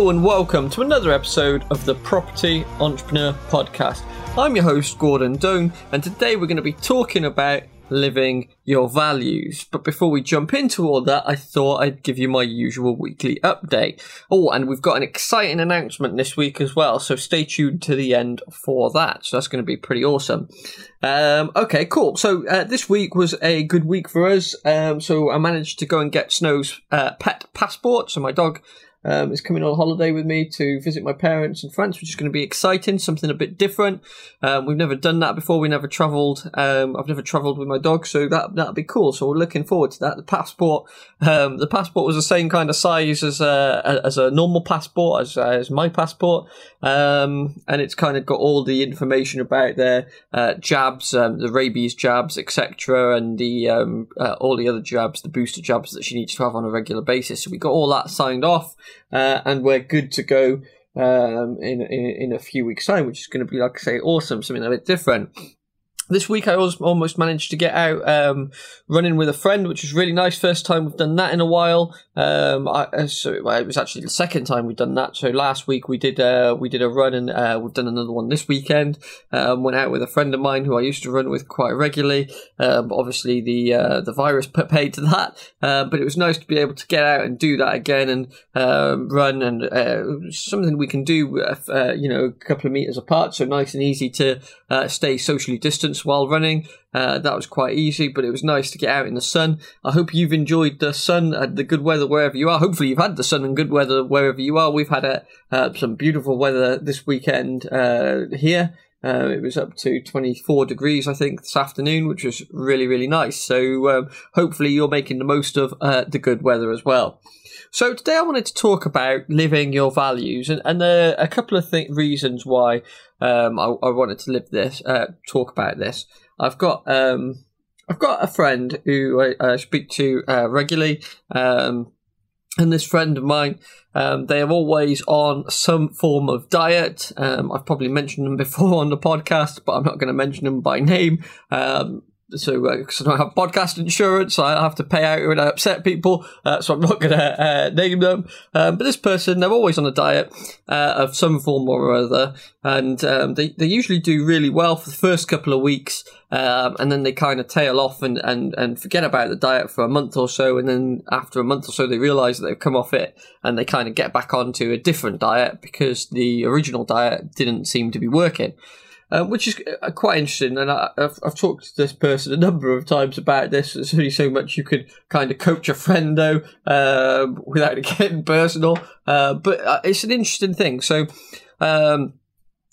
Hello and welcome to another episode of the Property Entrepreneur Podcast. I'm your host, Gordon Doan, and today we're going to be talking about living your values. But before we jump into all that, I thought I'd give you my usual weekly update. Oh, and we've got an exciting announcement this week as well, so stay tuned to the end for that. So that's going to be pretty awesome. Um, okay, cool. So uh, this week was a good week for us. Um, so I managed to go and get Snow's uh, pet passport. So my dog um, is coming on holiday with me to visit my parents in France, which is going to be exciting, something a bit different. Um, we've never done that before. We never travelled. Um, I've never travelled with my dog, so that that'll be cool. So we're looking forward to that. The passport, um, the passport was the same kind of size as a as a normal passport, as as my passport, um, and it's kind of got all the information about their uh, jabs, um, the rabies jabs, etc., and the uh, all the other jabs, the booster jabs that she needs to have on a regular basis. So we got all that signed off uh, and we're good to go um, in, in, in a few weeks' time, which is going to be, like I say, awesome, something a bit different this week I almost managed to get out um, running with a friend, which was really nice. First time we've done that in a while. Um, I, uh, so it was actually the second time we've done that. So last week we did uh, we did a run, and uh, we've done another one this weekend. Um, went out with a friend of mine who I used to run with quite regularly. Um, obviously the uh, the virus put paid to that, uh, but it was nice to be able to get out and do that again and um, run and uh, something we can do, you know, a couple of meters apart, so nice and easy to stay socially distanced while running. Uh, that was quite easy, but it was nice to get out in the sun. I hope you've enjoyed the sun and the good weather wherever you are. Hopefully, you've had the sun and good weather wherever you are. We've had a, uh, some beautiful weather this weekend uh, here. Uh, it was up to 24 degrees, I think, this afternoon, which was really, really nice. So um, hopefully you're making the most of uh, the good weather as well. So today I wanted to talk about living your values, and, and a couple of th- reasons why um, I, I, wanted to live this, uh, talk about this. I've got um, I've got a friend who I, I speak to uh, regularly, um, and this friend of mine, um, they are always on some form of diet. Um, I've probably mentioned them before on the podcast, but I'm not going to mention them by name. So uh, I don't have podcast insurance, I have to pay out when I upset people, uh, so I'm not going to uh, name them. Um, but this person, they're always on a diet uh, of some form or other, and um, they they usually do really well for the first couple of weeks, um, and then they kind of tail off and, and and forget about the diet for a month or so, and then after a month or so, they realise that they've come off it, and they kind of get back onto a different diet because the original diet didn't seem to be working. Um, which is uh, quite interesting. And I, have I've talked to this person a number of times about this. There's only so much you could kind of coach a friend though, um, without it getting personal. Uh, but uh, it's an interesting thing. So, um,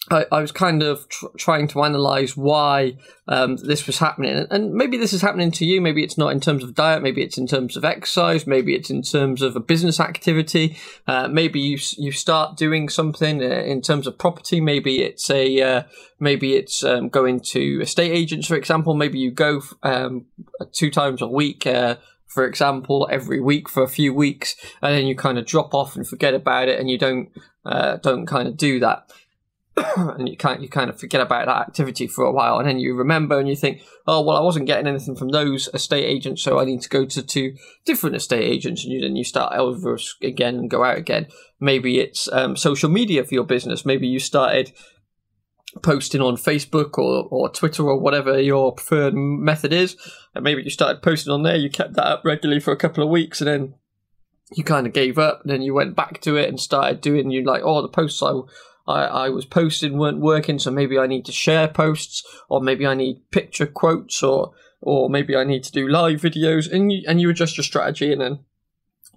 I, I, was kind of tr- trying to analyze why um, this was happening, and maybe this is happening to you. Maybe it's not in terms of diet. Maybe it's in terms of exercise. Maybe it's in terms of a business activity. Uh, maybe you you start doing something uh, in terms of property. Maybe it's a uh, maybe it's um, going to estate agents, for example. Maybe you go um, two times a week uh, for example, every week for a few weeks, and then you kind of drop off and forget about it, and you don't uh, don't kind of do that. and you kind you kind of forget about that activity for a while, and then you remember and you think, oh well, I wasn't getting anything from those estate agents, so I need to go to two different estate agents, and you then you start over again and go out again. Maybe it's um, social media for your business. Maybe you started posting on Facebook or, or Twitter or whatever your preferred method is, and maybe you started posting on there. You kept that up regularly for a couple of weeks, and then you kind of gave up. And then you went back to it and started doing you like, oh, the posts I I, I was posting weren't working, so maybe I need to share posts, or maybe I need picture quotes, or or maybe I need to do live videos, and you, and you adjust your strategy, and then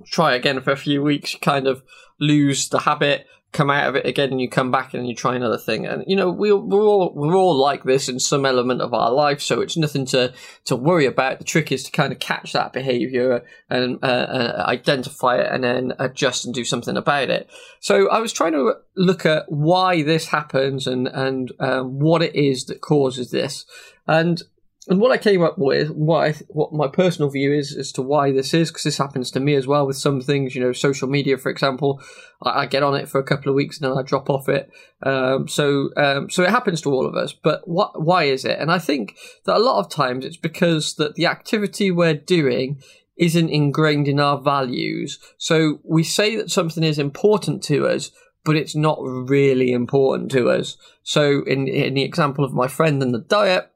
try again for a few weeks. Kind of lose the habit, come out of it again and you come back and you try another thing. And you know we, we're all we're all like this in some element of our life so it's nothing to to worry about. The trick is to kind of catch that behavior and uh, uh, identify it and then adjust and do something about it. So i was trying to look at why this happens and and um, what it is that causes this. And and what I came up with, I, what my personal view is as to why this is, because this happens to me as well with some things. You know, social media, for example, I, I get on it for a couple of weeks and then I drop off it. Um, so, um, so it happens to all of us. But what, why is it? And I think that a lot of times it's because that the activity we're doing isn't ingrained in our values. So we say that something is important to us, but it's not really important to us. So in, in the example of my friend and the diet,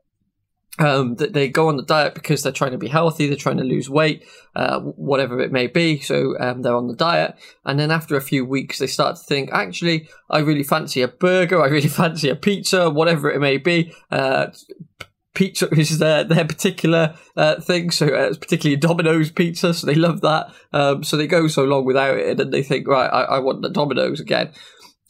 um, that they go on the diet because they're trying to be healthy, they're trying to lose weight, uh, whatever it may be. So um, they're on the diet, and then after a few weeks, they start to think, actually, I really fancy a burger, I really fancy a pizza, whatever it may be. Uh, pizza is their their particular uh, thing. So uh, it's particularly Domino's pizza, so they love that. Um, so they go so long without it, and they think, right, I, I want the Domino's again.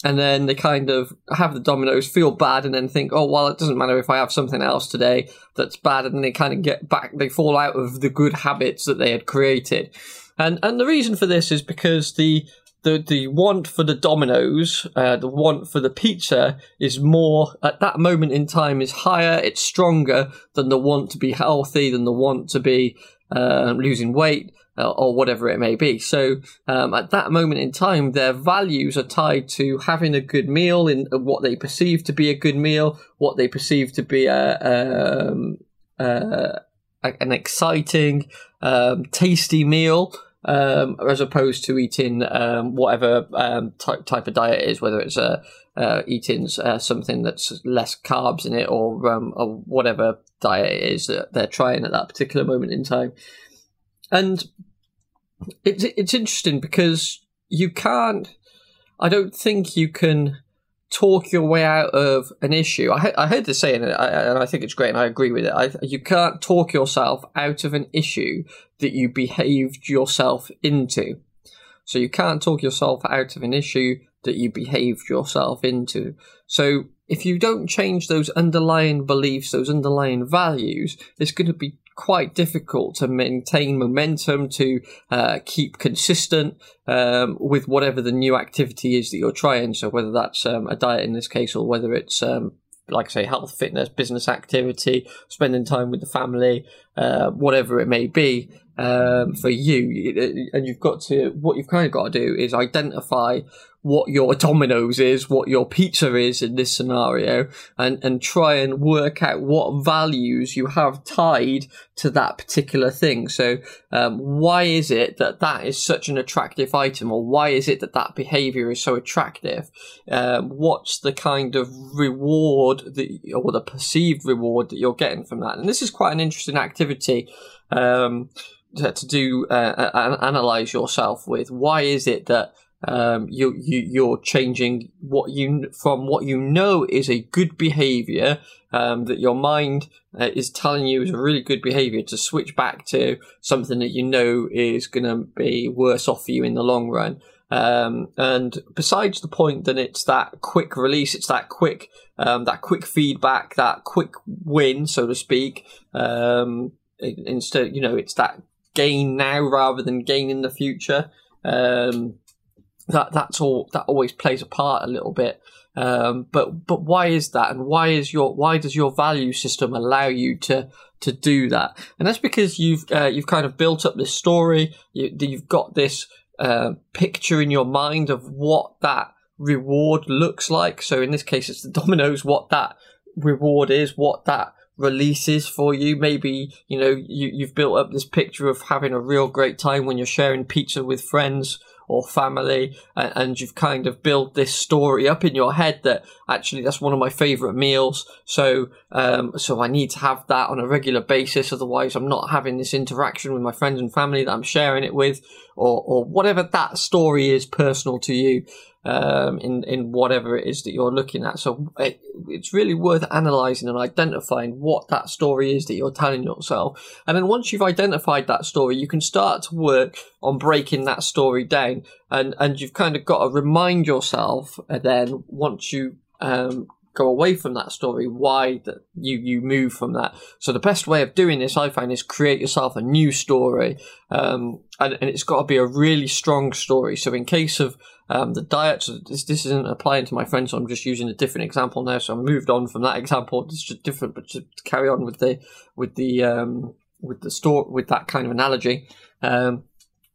And then they kind of have the Domino's feel bad, and then think, oh well, it doesn't matter if I have something else today that's bad, and they kind of get back, they fall out of the good habits that they had created. And and the reason for this is because the the the want for the Domino's, uh, the want for the pizza is more at that moment in time is higher. It's stronger than the want to be healthy, than the want to be uh, losing weight. Uh, or whatever it may be. So um, at that moment in time, their values are tied to having a good meal in uh, what they perceive to be a good meal, what they perceive to be a, um, uh, an exciting, um, tasty meal um, as opposed to eating um, whatever um, type type of diet is, whether it's uh, uh, eating uh, something that's less carbs in it or um, or whatever diet it is that they're trying at that particular moment in time. And it's it's interesting because you can't. I don't think you can talk your way out of an issue. I, I heard this saying, and I, and I think it's great, and I agree with it. I, you can't talk yourself out of an issue that you behaved yourself into. So you can't talk yourself out of an issue that you behaved yourself into. So if you don't change those underlying beliefs, those underlying values, it's going to be quite difficult to maintain momentum, to uh, keep consistent um, with whatever the new activity is that you're trying. So whether that's um, a diet in this case, or whether it's um, like I say, health, fitness, business activity, spending time with the family, uh, whatever it may be um, for you. And you've got to, what you've kind of got to do is identify what your Domino's is, what your pizza is in this scenario, and, and try and work out what values you have tied to that particular thing. So, um, why is it that that is such an attractive item, or why is it that that behavior is so attractive? Um, what's the kind of reward that, or the perceived reward that you're getting from that? And this is quite an interesting activity. Um, to, do uh, analyze yourself with why is it that um, you, you you're changing what you from what you know is a good behavior um, that your mind uh, is telling you is a really good behavior to switch back to something that you know is going to be worse off for you in the long run. Um, and besides the point that it's that quick release, it's that quick um, that quick feedback, that quick win, so to speak. Um, instead, you know, it's that gain now rather than gain in the future. Um, that that's all that always plays a part a little bit. Um, but but why is that, and why is your why does your value system allow you to to do that? And that's because you've uh, you've kind of built up this story. You, have got this uh, picture in your mind of what that reward looks like. So in this case, it's the Domino's. What that reward is, what that releases for you. Maybe you know you you've built up this picture of having a real great time when you're sharing pizza with friends or family, and, and, you've kind of built this story up in your head that actually that's one of my favorite meals. So, um, so I need to have that on a regular basis. Otherwise, I'm not having this interaction with my friends and family that I'm sharing it with, or or whatever that story is personal to you um, in in whatever it is that you're looking at. So it, it's really worth analysing and identifying what that story is that you're telling yourself. And then once you've identified that story, you can start to work on breaking that story down. And and you've kind of got to remind yourself. And then once you um, go away from that story, why that you you move from that. So the best way of doing this, I find, is create yourself a new story, um, and, and it's got to be a really strong story. So in case of um, the diet, so this this isn't applying to my friends, so I'm just using a different example now. So I moved on from that example. It's just different, but to carry on with the with the um, with the store with that kind of analogy. Um,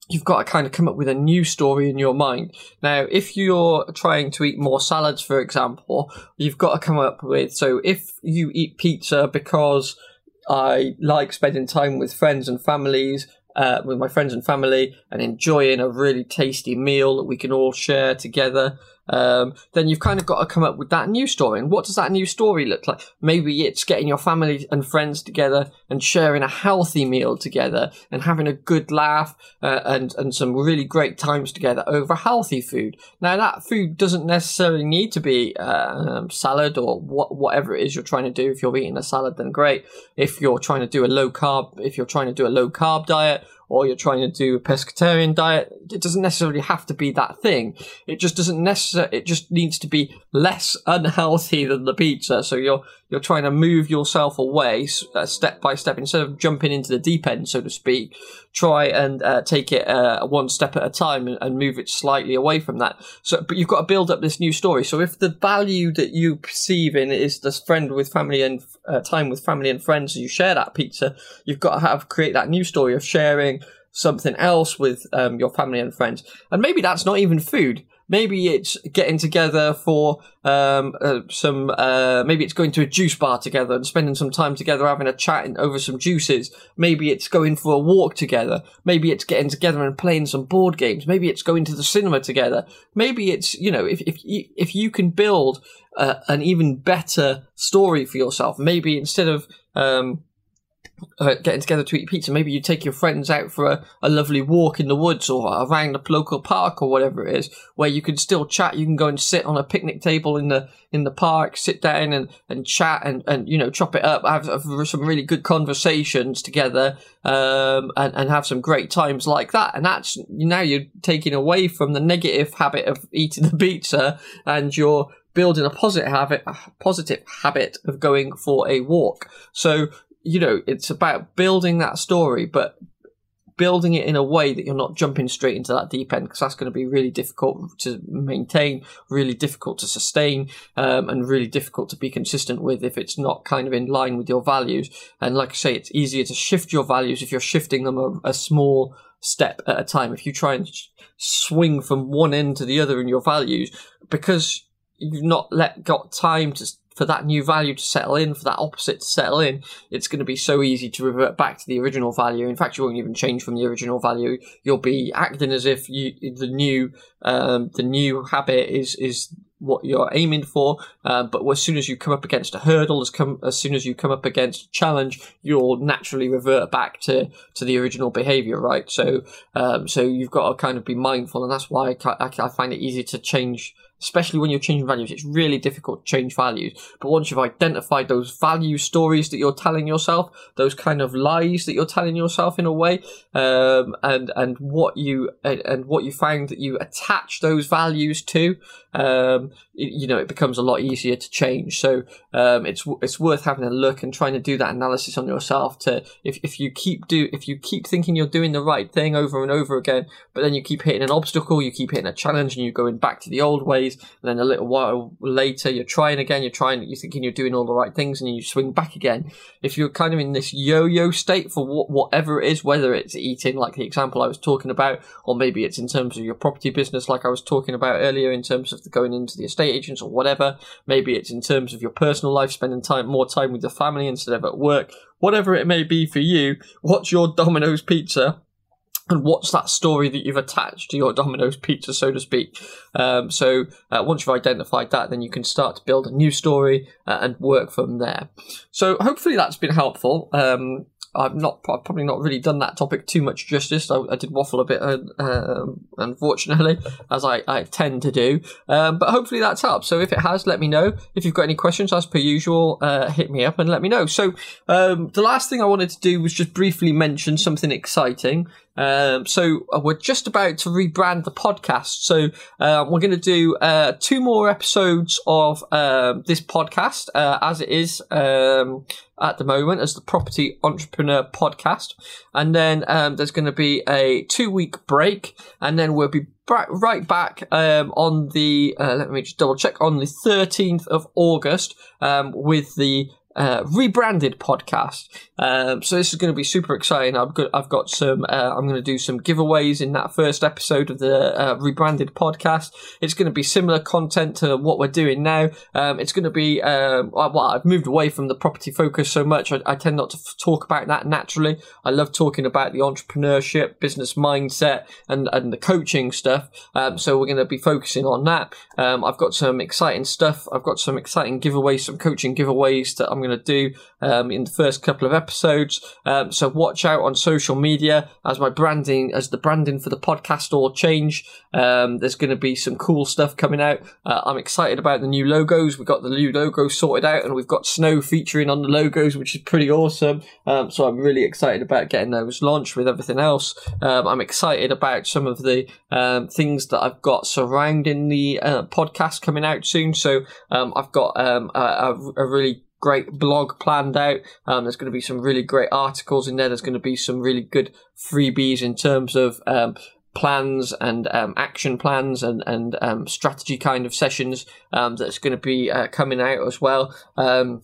you've got to kind of come up with a new story in your mind. Now, if you're trying to eat more salads, for example, you've got to come up with, so if you eat pizza because I like spending time with friends and families, uh, with my friends and family and enjoying a really tasty meal that we can all share together um, then you've kind of got to come up with that new story. And what does that new story look like? Maybe it's getting your family and friends together and sharing a healthy meal together and having a good laugh uh, and and some really great times together over healthy food. Now that food doesn't necessarily need to be uh, salad or what, whatever it is you're trying to do. If you're eating a salad, then great. If you're trying to do a low carb, if you're trying to do a low carb diet or you're trying to do a pescatarian diet, it doesn't necessarily have to be that thing. It just doesn't necessarily, it just needs to be less unhealthy than the pizza. So you're, you're trying to move yourself away uh, step by step instead of jumping into the deep end, so to speak. Try and uh, take it uh, one step at a time and, and, move it slightly away from that. So, but you've got to build up this new story. So if the value that you perceive in is this friend with family and uh, time with family and friends, you share that pizza, you've got to have create that new story of sharing something else with um, your family and friends. And maybe that's not even food. Maybe it's getting together for um, uh, some. Uh, maybe it's going to a juice bar together and spending some time together, having a chat and over some juices. Maybe it's going for a walk together. Maybe it's getting together and playing some board games. Maybe it's going to the cinema together. Maybe it's you know if if you, if you can build uh, an even better story for yourself. Maybe instead of um, uh, getting together to eat pizza, maybe you take your friends out for a, a lovely walk in the woods or around the local park or whatever it is, where you can still chat. You can go and sit on a picnic table in the in the park, sit down and, and chat and, and you know chop it up, have, have some really good conversations together, um, and and have some great times like that. And that's now you're taking away from the negative habit of eating the pizza, and you're building a positive habit, a positive habit of going for a walk. So you know, it's about building that story, but building it in a way that you're not jumping straight into that deep end because that's going to be really difficult to maintain, really difficult to sustain, um, and really difficult to be consistent with if it's not kind of in line with your values. And like I say, it's easier to shift your values if you're shifting them a, a small step at a time. If you try and swing from one end to the other in your values, because you've not let got time to for that new value to settle in, for that opposite to settle in, it's going to be so easy to revert back to the original value. In fact, you won't even change from the original value. You'll be acting as if you the new um, the new habit is is what you're aiming for. Uh, but as soon as you come up against a hurdle, as come as soon as you come up against a challenge, you'll naturally revert back to to the original behavior, right? So um, so you've got to kind of be mindful, and that's why I, I, find it easy to change especially when you're changing values, it's really difficult to change values. But once you've identified those value stories that you're telling yourself, those kind of lies that you're telling yourself in a way, um, and and what you and what you find that you attach those values to, um, you know, it becomes a lot easier to change. So um, it's it's worth having a look and trying to do that analysis on yourself. To if, if you keep do if you keep thinking you're doing the right thing over and over again, but then you keep hitting an obstacle, you keep hitting a challenge, and you're going back to the old ways and then a little while later you're trying again, you're trying, you're thinking you're doing all the right things, and you swing back again. If you're kind of in this yo-yo state for whatever it is, whether it's eating, like the example I was talking about, or maybe it's in terms of your property business, like I was talking about earlier, in terms of going into the estate agents or whatever. Maybe it's in terms of your personal life, spending time more time with your family instead of at work. Whatever it may be for you, what's your Domino's pizza? and what's that story that you've attached to your Domino's pizza, so to speak. Um, so uh, once you've identified that, then you can start to build a new story uh, and work from there. So hopefully that's been helpful. Um, I've not probably not really done that topic too much justice. I, I did waffle a bit, uh, um, unfortunately, as I, I tend to do. Um, but hopefully that's helped. So if it has, let me know. If you've got any questions, as per usual, uh, hit me up and let me know. So um, the last thing I wanted to do was just briefly mention something exciting. Um, so uh, we're just about to rebrand the podcast. So uh, we're going to do uh, two more episodes of um, this podcast uh, as it is um, at the moment as the Property Entrepreneur Podcast, and then um, there's going to be a two week break, and then we'll be right back um, on the uh, let me just double check on the 13th of August um, with the uh, rebranded podcast. Um, so this is going to be super exciting. I've got I've got some. Uh, I'm going to do some giveaways in that first episode of the uh, rebranded podcast. It's going to be similar content to what we're doing now. Um, it's going to be um, well, I've moved away from the property focus so much. I, I tend not to f- talk about that naturally. I love talking about the entrepreneurship, business mindset, and and the coaching stuff. Um, so we're going to be focusing on that. Um, I've got some exciting stuff. I've got some exciting giveaways, some coaching giveaways that I'm going to do um, in the first couple of episodes. Um, so watch out on social media as my branding, as the branding for the podcast all change. Um, there's going to be some cool stuff coming out. Uh, I'm excited about the new logos. We've got the new logo sorted out, and we've got snow featuring on the logos, which is pretty awesome. Um, so I'm really excited about getting those launched with everything else. Um, I'm excited about some of the um, things that I've got surrounding the uh, podcast coming out soon. So I've got a, a, really great blog planned out. Um, there's going to be some really great articles in there. There's going to be some really good freebies in terms of um, plans and um, action plans and and um, strategy kind of sessions um, that's going to be uh, coming out as well. Um,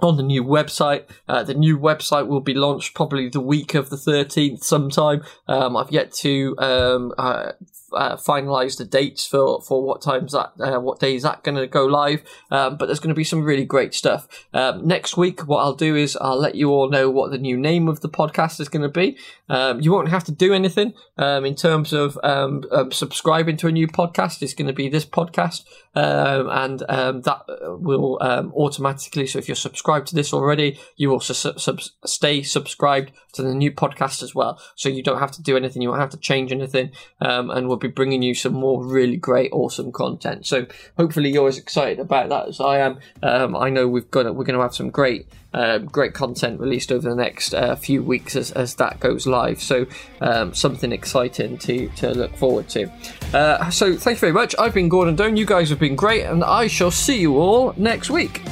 on the new website. Uh, the new website will be launched probably the week of the 13th sometime. Um, I've yet to um, uh, uh, finalize the dates for, for what times that, uh, what day is that going to go live. Um, but there's going to be some really great stuff. Um, next week, what I'll do is I'll let you all know what the new name of the podcast is going to be. Um, you won't have to do anything um, in terms of um, um, subscribing to a new podcast. It's going to be this podcast, and that will automatically. So if you're subscribed to this already, you also sub- stay subscribed to the new podcast as well. So you don't have to do anything. You won't have to change anything, and we'll be bringing you some more really great, awesome content. So hopefully you're as excited about that as I am. I know we've got we're going to have some great um, great content released over the next uh, few weeks as, as that goes live. So um, something exciting to, to look forward to. Uh, so thank you very much. I've been Gordon Doan. You guys have been great, and I shall see you all next week.